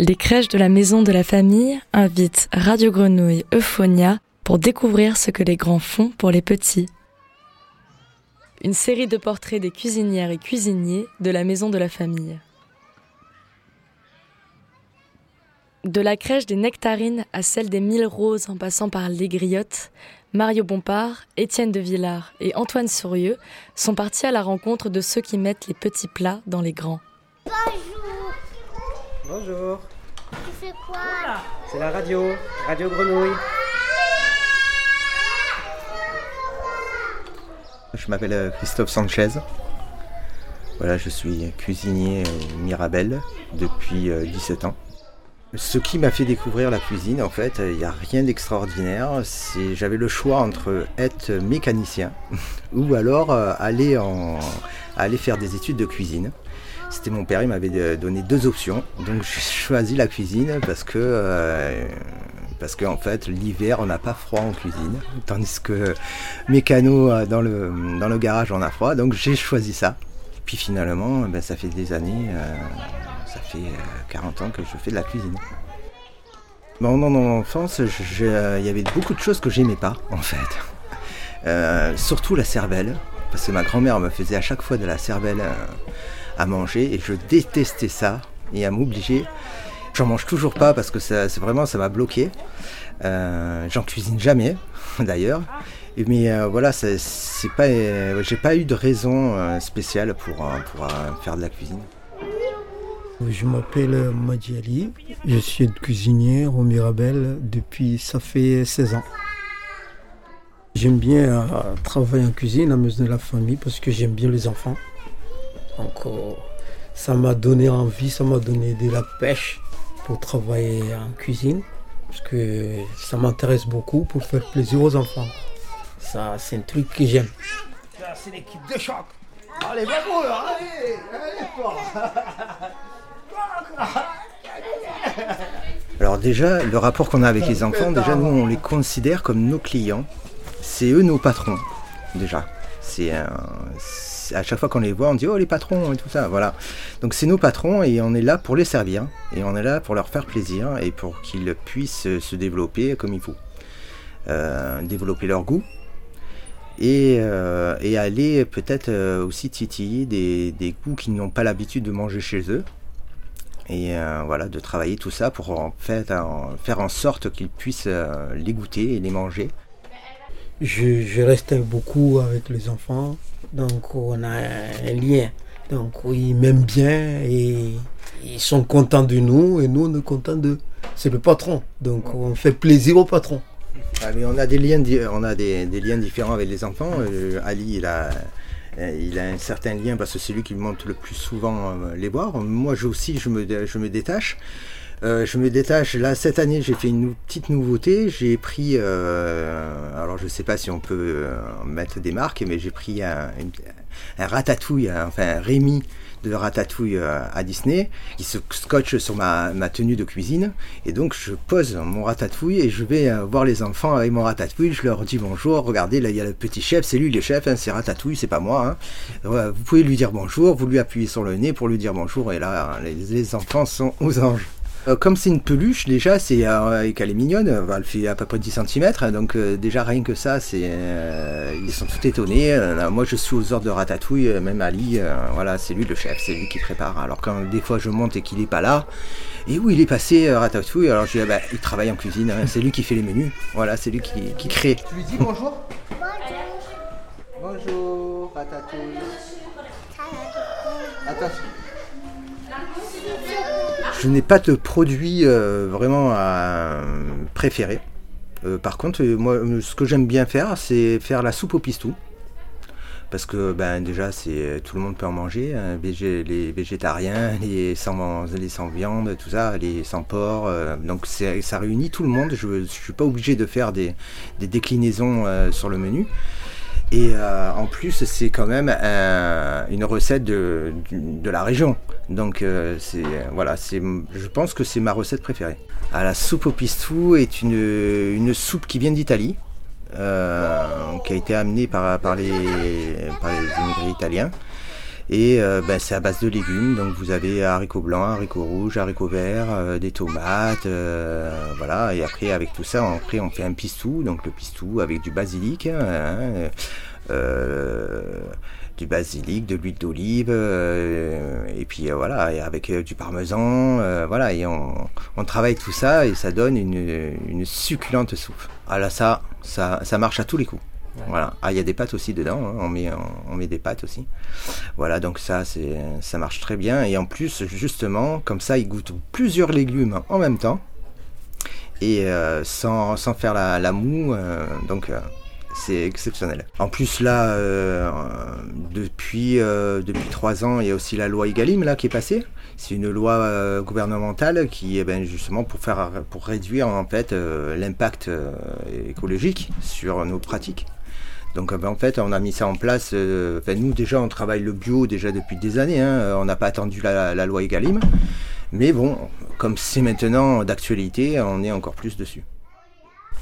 les crèches de la Maison de la Famille invitent Radio Grenouille Euphonia pour découvrir ce que les grands font pour les petits. Une série de portraits des cuisinières et cuisiniers de la Maison de la Famille. De la crèche des Nectarines à celle des Mille Roses en passant par les Griottes, Mario Bompard, Étienne de Villard et Antoine Sourieux sont partis à la rencontre de ceux qui mettent les petits plats dans les grands. Bonjour. Tu fais quoi C'est la radio, Radio Grenouille. Je m'appelle euh, Christophe Sanchez. Voilà, je suis cuisinier au Mirabel depuis 17 ans. Ce qui m'a fait découvrir la cuisine, en fait, il n'y a rien d'extraordinaire. C'est, j'avais le choix entre être mécanicien ou alors euh, aller, en, aller faire des études de cuisine. C'était mon père, il m'avait donné deux options. Donc j'ai choisi la cuisine parce que, euh, qu'en fait, l'hiver, on n'a pas froid en cuisine. Tandis que mécano, euh, dans le, garage, on a froid. Donc j'ai choisi ça. Puis finalement, ben, ça fait des années. Ça fait 40 ans que je fais de la cuisine. Bon, dans mon enfance, il y avait beaucoup de choses que j'aimais pas, en fait. Euh, surtout la cervelle, parce que ma grand-mère me faisait à chaque fois de la cervelle euh, manger, et je détestais ça, et à m'obliger. J'en mange toujours pas parce que c'est vraiment ça m'a bloqué. Euh, J'en cuisine jamais, d'ailleurs. Mais euh, voilà, c'est pas, j'ai pas eu de raison spéciale pour, pour faire de la cuisine. Je m'appelle Madi Ali, je suis cuisinier au Mirabel depuis ça fait 16 ans. J'aime bien euh, travailler en cuisine à maison de la famille parce que j'aime bien les enfants. Donc euh, ça m'a donné envie, ça m'a donné de la pêche pour travailler en cuisine parce que ça m'intéresse beaucoup pour faire plaisir aux enfants. Ça, c'est un truc que j'aime. C'est l'équipe de choc. Allez, bravo, allez, allez, fort. Alors déjà, le rapport qu'on a avec les enfants, déjà nous on les considère comme nos clients. C'est eux nos patrons, déjà. C'est à chaque fois qu'on les voit, on dit oh les patrons et tout ça, voilà. Donc c'est nos patrons et on est là pour les servir et on est là pour leur faire plaisir et pour qu'ils puissent se développer comme il faut, euh, développer leur goût et, euh, aller peut-être euh, aussi titiller des, des goûts qu'ils n'ont pas l'habitude de manger chez eux et voilà de travailler tout ça pour en fait faire en sorte qu'ils puissent les goûter et les manger. Je, reste beaucoup avec les enfants, donc on a un lien. Donc ils m'aiment bien et ils sont contents de nous et nous on est contents d'eux. C'est le patron, donc on fait plaisir au patron. Ah, on a des liens, on a des, liens différents avec les enfants. Euh, Ali, il a euh, il a un certain lien parce que c'est lui qui monte le plus souvent euh, les voir. Moi aussi, je me, je me détache. Euh, je me détache. Là, cette année, j'ai fait une petite nouveauté. J'ai pris, alors je sais pas si on peut mettre des marques, mais j'ai pris un, un, ratatouille, enfin Rémi de Ratatouille euh, à Disney, qui se scotche sur ma, tenue de cuisine. Et donc je pose mon Ratatouille et je vais euh, voir les enfants avec mon Ratatouille. Je leur dis bonjour, regardez, là il y a le petit chef, c'est lui le chef, hein, c'est Ratatouille, c'est pas moi. Hein. vous pouvez lui dire bonjour, vous lui appuyez sur le nez pour lui dire bonjour. Et là, les, les enfants sont aux anges. Euh, comme c'est une peluche, déjà, c'est euh, qu'elle est mignonne, elle fait à peu près 10 cm, donc euh, déjà rien que ça, c'est ils sont tout étonnés. moi, je suis aux ordres de Ratatouille, même Ali, voilà, c'est lui le chef, c'est lui qui prépare. Alors quand des fois je monte et qu'il n'est pas là, et où il est passé Ratatouille, alors je dis, ah, bah, il travaille en cuisine, hein, c'est lui qui fait les menus, voilà, c'est lui qui, qui crée. Tu lui dis bonjour? Bonjour. Bonjour, Ratatouille. Attention je n'ai pas de produit euh, vraiment à préférer. Euh, par contre, euh, moi, ce que j'aime bien faire, c'est faire la soupe au pistou. Parce que ben, déjà, c'est tout le monde peut en manger. Hein, les végétariens, les sans, les sans viande, tout ça, les sans porc. donc ça réunit tout le monde. Je ne suis pas obligé de faire des déclinaisons sur le menu. Et euh, en plus, c'est quand même une recette de, la région. Donc, euh, c'est voilà, je pense que c'est ma recette préférée. Ah, la soupe au pistou est une, une soupe qui vient d'Italie, euh, qui a été amenée par, par, les, par les immigrés italiens. Et euh, ben, c'est à base de légumes, donc vous avez haricots blancs, haricots rouges, haricots verts, euh, des tomates, euh, voilà. Et après avec tout ça, on, après on fait un pistou, donc le pistou avec du basilic, hein, du basilic, de l'huile d'olive, et puis voilà, et avec du parmesan, voilà, et on, travaille tout ça et ça donne une, une succulente soupe. Ah là ça, ça, ça marche à tous les coups. Voilà. Ah, il y a des pâtes aussi dedans. hein. On met, on met des pâtes aussi. Voilà, donc ça, c'est, ça marche très bien. Et en plus, justement, comme ça, ils goûtent plusieurs légumes en même temps et euh, sans, sans faire la, moue. euh, donc, euh, c'est exceptionnel. En plus, là, depuis, depuis trois ans, il y a aussi la loi Egalim là, qui est passée. C'est une loi gouvernementale qui est ben, justement pour, faire, pour réduire en fait l'impact écologique sur nos pratiques. Donc euh, ben, en fait, on a mis ça en place. euh, enfin, nous déjà, on travaille le bio déjà depuis des années. hein, on n'a pas attendu la, loi Egalim. Mais bon, comme c'est maintenant d'actualité, on est encore plus dessus.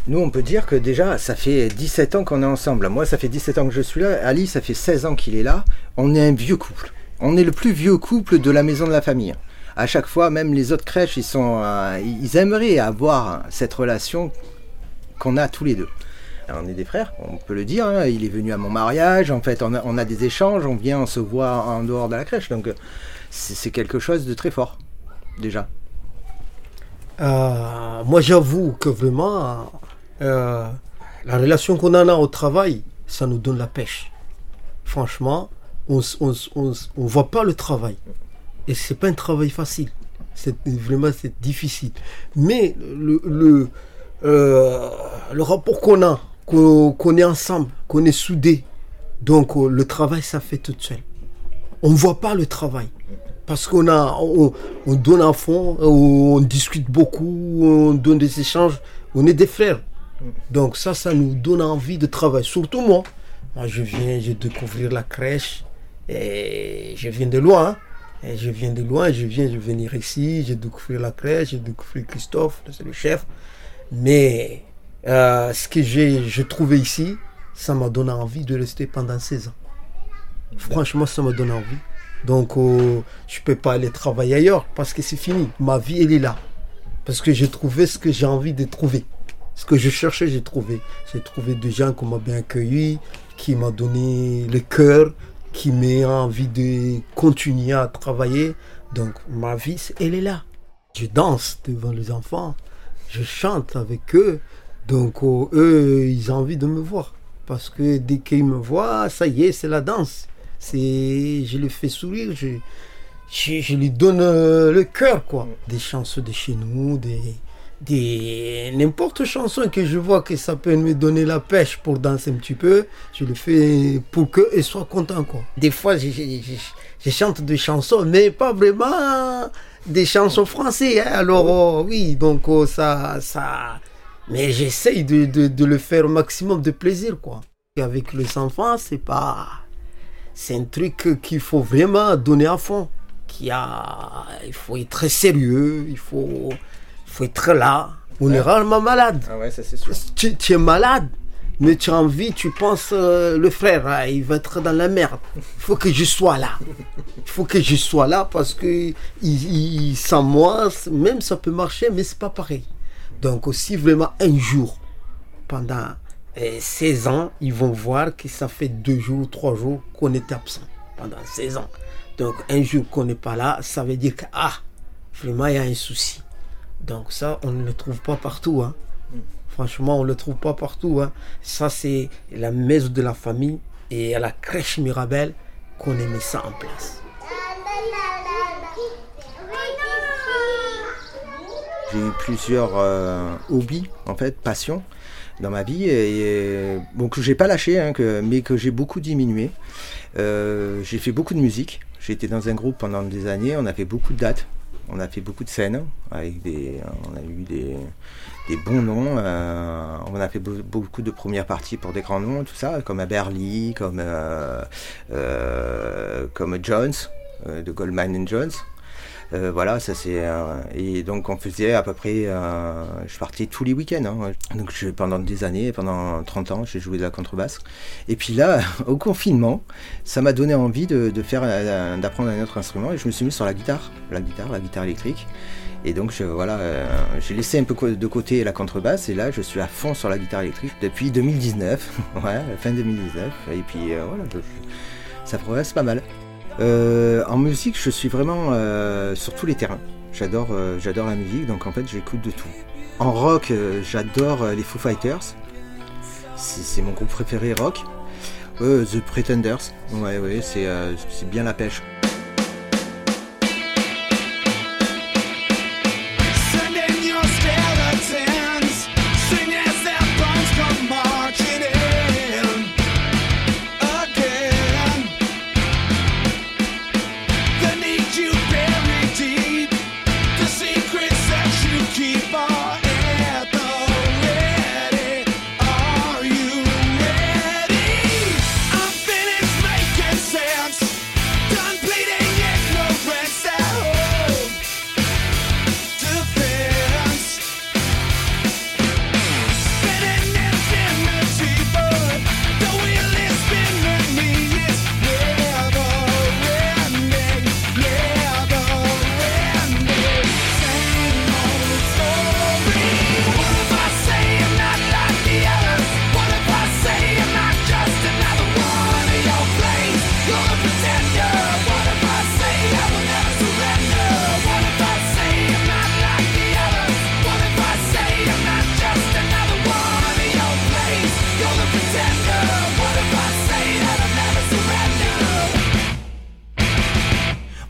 Nous, on peut dire que déjà, ça fait 17 ans qu'on est ensemble. Moi, ça fait 17 ans que je suis là. Ali, ça fait 16 ans qu'il est là. On est un vieux couple. On est le plus vieux couple de la maison de la famille. À chaque fois, même les autres crèches, ils, sont, euh, ils aimeraient avoir cette relation qu'on a tous les deux. On est des frères, on peut le dire. hein. Il est venu à mon mariage. En fait, on a, des échanges. On vient, se voit en dehors de la crèche. Donc, euh, c'est quelque chose de très fort, déjà. Euh, moi, j'avoue que vraiment, euh, la relation qu'on en a au travail, ça nous donne la pêche. Franchement, on on voit pas le travail. Et c'est pas un travail facile. C'est vraiment difficile. Mais le, le rapport qu'on a, qu'on est ensemble, qu'on est soudés, donc euh, le travail, ça fait tout seul. On voit pas le travail. Parce qu'on a, on, on donne à fond, on discute beaucoup, on donne des échanges. On est des frères. Donc ça, ça nous donne envie de travailler. Surtout moi. Moi, je viens, je découvrir la crèche. Et je viens de loin. hein. Je viens de loin, je viens de venir ici, j'ai découvert la crèche, j'ai découvert Christophe, c'est le chef. Mais euh, ce que j'ai trouvé ici, ça m'a donné envie de rester pendant 16 ans. Franchement, ça m'a donné envie. Donc, euh, je peux pas aller travailler ailleurs parce que c'est fini. Ma vie, elle est là. Parce que j'ai trouvé ce que j'ai envie de trouver. Ce que je cherchais, j'ai trouvé. J'ai trouvé des gens qui m'ont bien accueilli, qui m'ont donné le cœur, qui m'ont envie de continuer à travailler. Donc, ma vie, elle est là. Je danse devant les enfants. Je chante avec eux. Donc, euh, eux, ils ont envie de me voir. Parce que dès qu'ils me voient, ça y est, c'est la danse. C'est, je les fais sourire, je, je, je lui donne euh, le cœur, quoi. Des chansons de chez nous, des, des, n'importe chanson que je vois que ça peut me donner la pêche pour danser un petit peu, je le fais pour qu'ils soient contents, quoi. Des fois, je, je, je- je chante des chansons, mais pas vraiment des chansons françaises, hein. Alors, oh, oui, donc, oh, ça, ça, mais j'essaye de, de, de le faire au maximum de plaisir, quoi. Et avec les enfants, c'est pas, c'est un truc qu'il faut vraiment donner à fond. Qui a, il faut être très sérieux, il faut, il faut être là. On est rarement malade. Ah ouais, ça c'est sûr. Tu, tu es malade, mais tu as envie, tu penses, euh, le frère, hein, il va être dans la merde. Il faut que je sois là. Il faut que je sois là parce que il, il- sans moi, même ça peut marcher, mais c'est pas pareil. Donc aussi vraiment un jour, pendant euh, 16 ans, ils vont voir que ça fait deux jours, trois jours qu'on est absent pendant 16 ans. Donc un jour qu'on n'est pas là, ça veut dire que ah, vraiment il y a un souci. Donc ça, on ne le trouve pas partout. Hein. Franchement, on ne le trouve pas partout. Hein. Ça, c'est la maison de la famille et à la crèche Mirabel qu'on a mis ça en place. J'ai eu plusieurs euh, hobbies, en fait, passions dans ma vie, et, bon, que j'ai pas lâché, hein, mais que j'ai beaucoup diminué. Euh, j'ai fait beaucoup de musique. J'ai été dans un groupe pendant des années. On a fait beaucoup de dates. On a fait beaucoup de scènes avec des, on a eu des, des bons noms. euh, on a fait beau- beaucoup de premières parties pour des grands noms, tout ça, comme Aberly, comme comme Jones de Goldman Jones. Euh, voilà, ça c'est. euh, et donc on faisait à peu près. euh, je partais tous les week-ends. hein. Donc pendant des années, pendant 30 ans, j'ai joué de la contrebasse. Et puis là, au confinement, ça m'a donné envie de, de faire, d'apprendre un autre instrument et je me suis mis sur la guitare, la guitare, la guitare électrique. Et donc je, voilà, j'ai laissé un peu de côté la contrebasse et là je suis à fond sur la guitare électrique depuis 2019, ouais, fin 2019. Et puis voilà, ça progresse pas mal. Euh, en musique, je suis vraiment euh, sur tous les terrains. J'adore, euh, j'adore la musique, donc en fait, j'écoute de tout. En rock, j'adore les Foo Fighters. C'est mon groupe préféré rock. Euh, The Pretenders. Ouais, ouais, c'est bien la pêche.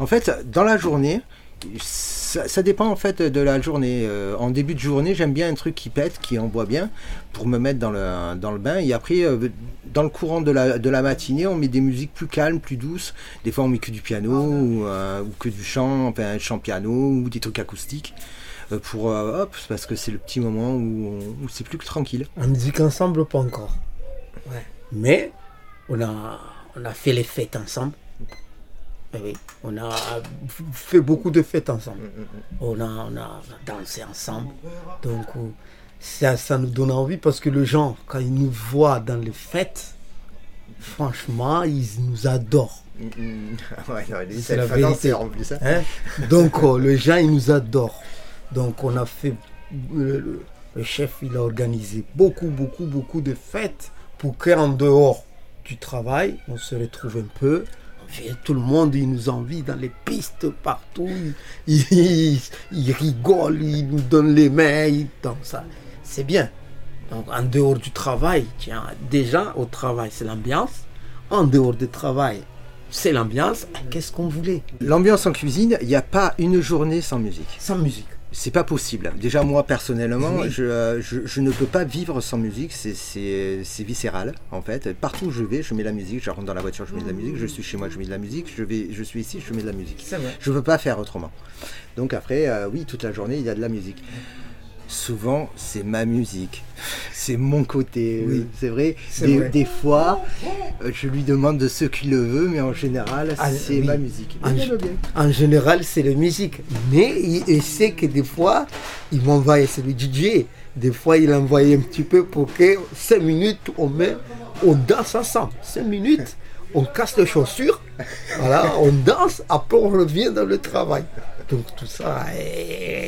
Fait, dans la journée, ça, ça dépend en fait de la journée. Euh, en début de journée, j'aime bien un truc qui pète, qui envoie bien, pour me mettre dans le, dans le bain. Et après, euh, dans le courant de la, de la matinée, on met des musiques plus calmes, plus douces. Des fois, on met que du piano ou, euh, ou que du chant, enfin un chant piano ou des trucs acoustiques. euh, Pour euh, hop, parce que c'est le petit moment où c'est plus que tranquille. En musique ensemble, pas encore. Ouais. Mais on a, on a fait les fêtes ensemble. Eh oui, on a fait beaucoup de fêtes ensemble. On a, on a, on a dansé ensemble. Donc euh, ça, ça nous donne envie parce que les gens, quand ils nous voient dans les fêtes, franchement, ils nous adorent. ouais, C'est la vérité. en plus. hein. Hein? Donc euh, les gens, ils nous adorent. Donc on a fait... Le, le- le chef, il a organisé beaucoup, beaucoup, beaucoup de fêtes pour qu'en dehors du travail, on se retrouve un peu. Tout le monde, il nous envie dans les pistes partout. Il, il, il rigole, il nous donne les mains. Donc ça, c'est bien. Donc en dehors du travail, tiens, déjà au travail, c'est l'ambiance. En dehors du travail, c'est l'ambiance. Qu'est-ce qu'on voulait? L'ambiance en cuisine, il n'y a pas une journée sans musique. Sans musique. C'est pas possible. Déjà, moi, personnellement, Oui. je, euh, je, je ne peux pas vivre sans musique. C'est- viscéral, en fait. Partout où je vais, je mets la musique. Je rentre dans la voiture, je mets de la musique. Je suis chez moi, je mets de la musique. Je, vais, je suis ici, je mets de la musique. Je ne peux pas faire autrement. Donc après, euh, oui, toute la journée, il y a de la musique. Souvent, c'est ma musique. C'est mon côté. Oui. C'est vrai. Des, vrai. des fois, euh, je lui demande de ce qu'il le veut, mais en général, Ah, c'est oui. ma musique. En, général, c'est la musique. Mais il, il sait que des fois, il m'envoie, c'est le DJ. Des fois, il envoie un petit peu pour que 5 minutes, on met, on danse ensemble. 5 minutes, on casse les chaussures. Voilà, on danse. Après, on revient dans le travail. Donc, tout ça,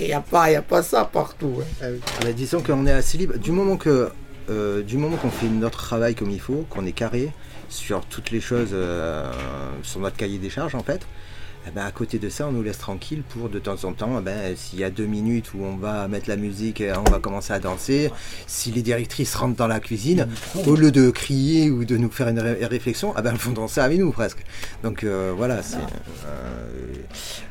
il n'y a, pas- ça partout. hein. Ah disons qu'on est assez libre. Du moment que euh, du moment qu'on fait notre travail comme il faut, qu'on est carré sur toutes les choses, euh, sur notre cahier des charges en fait, eh ben, à côté de ça, on nous laisse tranquille pour de temps en temps, eh ben, s'il y a deux minutes où on va mettre la musique, et on va commencer à danser, si les directrices rentrent dans la cuisine, au lieu de crier ou de nous faire une ré- réflexion, eh ben, elles font danser avec nous presque. Donc euh, voilà, c'est, euh,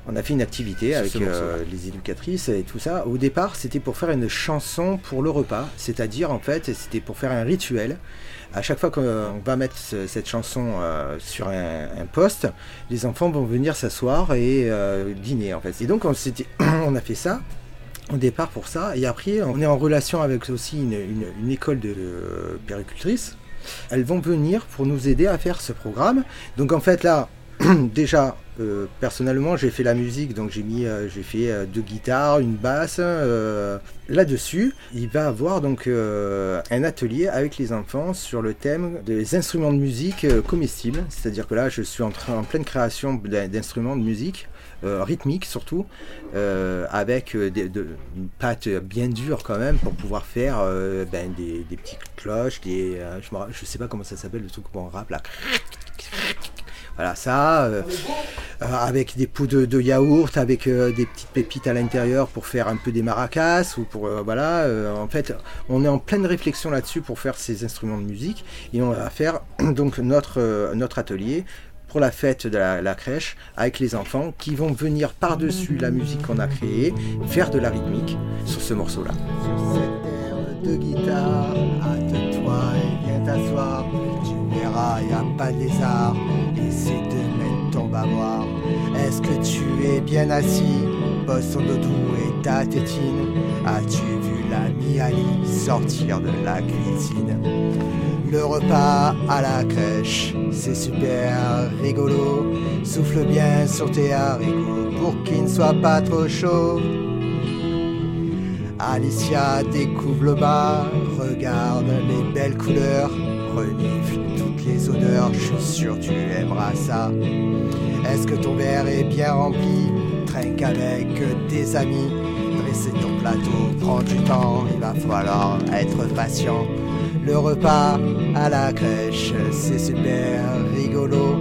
on a fait une activité avec euh, les éducatrices et tout ça. Au départ, c'était pour faire une chanson pour le repas, c'est-à-dire en fait, c'était pour faire un rituel. À chaque fois qu'on va mettre ce- cette chanson euh, sur un, poste, les enfants vont venir s'asseoir et euh, dîner en fait. Et donc on, on a fait ça au départ pour ça. Et après, on est en relation avec aussi une école de euh, péricultrices. Elles vont venir pour nous aider à faire ce programme. Donc en fait là, déjà, euh, personnellement, j'ai fait la musique, donc j'ai mis, euh, j'ai fait euh, deux guitares, une basse. Là-dessus, il va avoir donc un atelier avec les enfants sur le thème des instruments de musique comestibles. C'est-à-dire que là, je suis en, train, en pleine création d'instruments de musique. rythmiques surtout, avec des, de, une pâte bien dure quand même pour pouvoir faire ben, des, petites cloches, des, je, je sais pas comment ça s'appelle le truc qu'on rappe là. Voilà, ça, euh, euh, avec des pots de, de yaourt, avec euh, des petites pépites à l'intérieur pour faire un peu des maracas, ou pour, voilà, en fait, on est en pleine réflexion là-dessus pour faire ces instruments de musique, et on va faire donc notre, notre atelier pour la fête de la, la crèche avec les enfants qui vont venir par-dessus la musique qu'on a créée, faire de la rythmique sur ce morceau-là. Sur cette air de guitare, hâte-toi et viens t'asseoir. Tu verras, y a pas de lézard. Essaie de mettre ton bavoir. Est-ce que tu es bien assis? Bosse ton doudou et ta tétine. As-tu vu l'ami Ali sortir de la cuisine? Le repas à la crèche, c'est super rigolo. Souffle bien sur tes haricots pour qu'ils ne soient pas trop chauds. Alicia découvre le bar, regarde les belles couleurs, renifle toutes les odeurs, je suis sûr tu aimeras ça. Est-ce que ton verre est bien rempli? Trinque avec tes amis, dresser ton plateau prend du temps, il va falloir être patient. Le repas à la crèche, c'est super rigolo.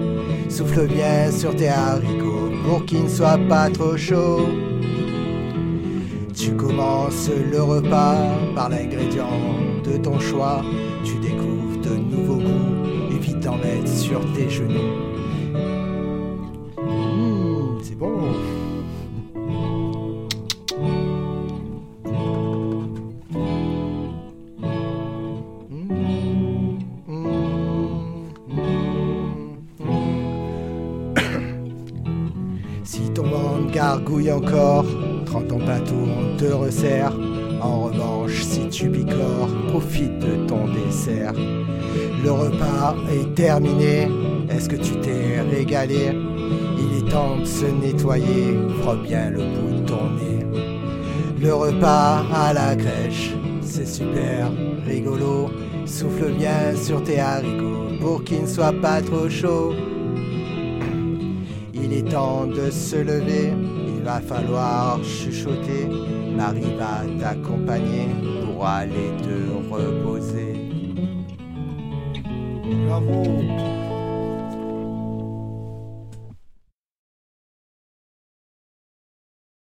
Souffle bien sur tes haricots pour qu'ils ne soient pas trop chauds. Tu commences le repas par l'ingrédient ton choix. Tu découvres de nouveaux goûts, évite d'en mettre sur tes genoux. Mmh, c'est bon. Si ton ventre gargouille encore, prends ton plateau, on te resserre. En revanche, si tu picores, profite de ton dessert. Le repas est terminé, est-ce que tu t'es régalé? Il est temps de se nettoyer, frotte bien le bout de ton nez. Le repas à la crèche, c'est super rigolo. Souffle bien sur tes haricots pour qu'ils ne soient pas trop chauds. Il est temps de se lever, il va falloir chuchoter. Marie va t'accompagner pour aller te reposer.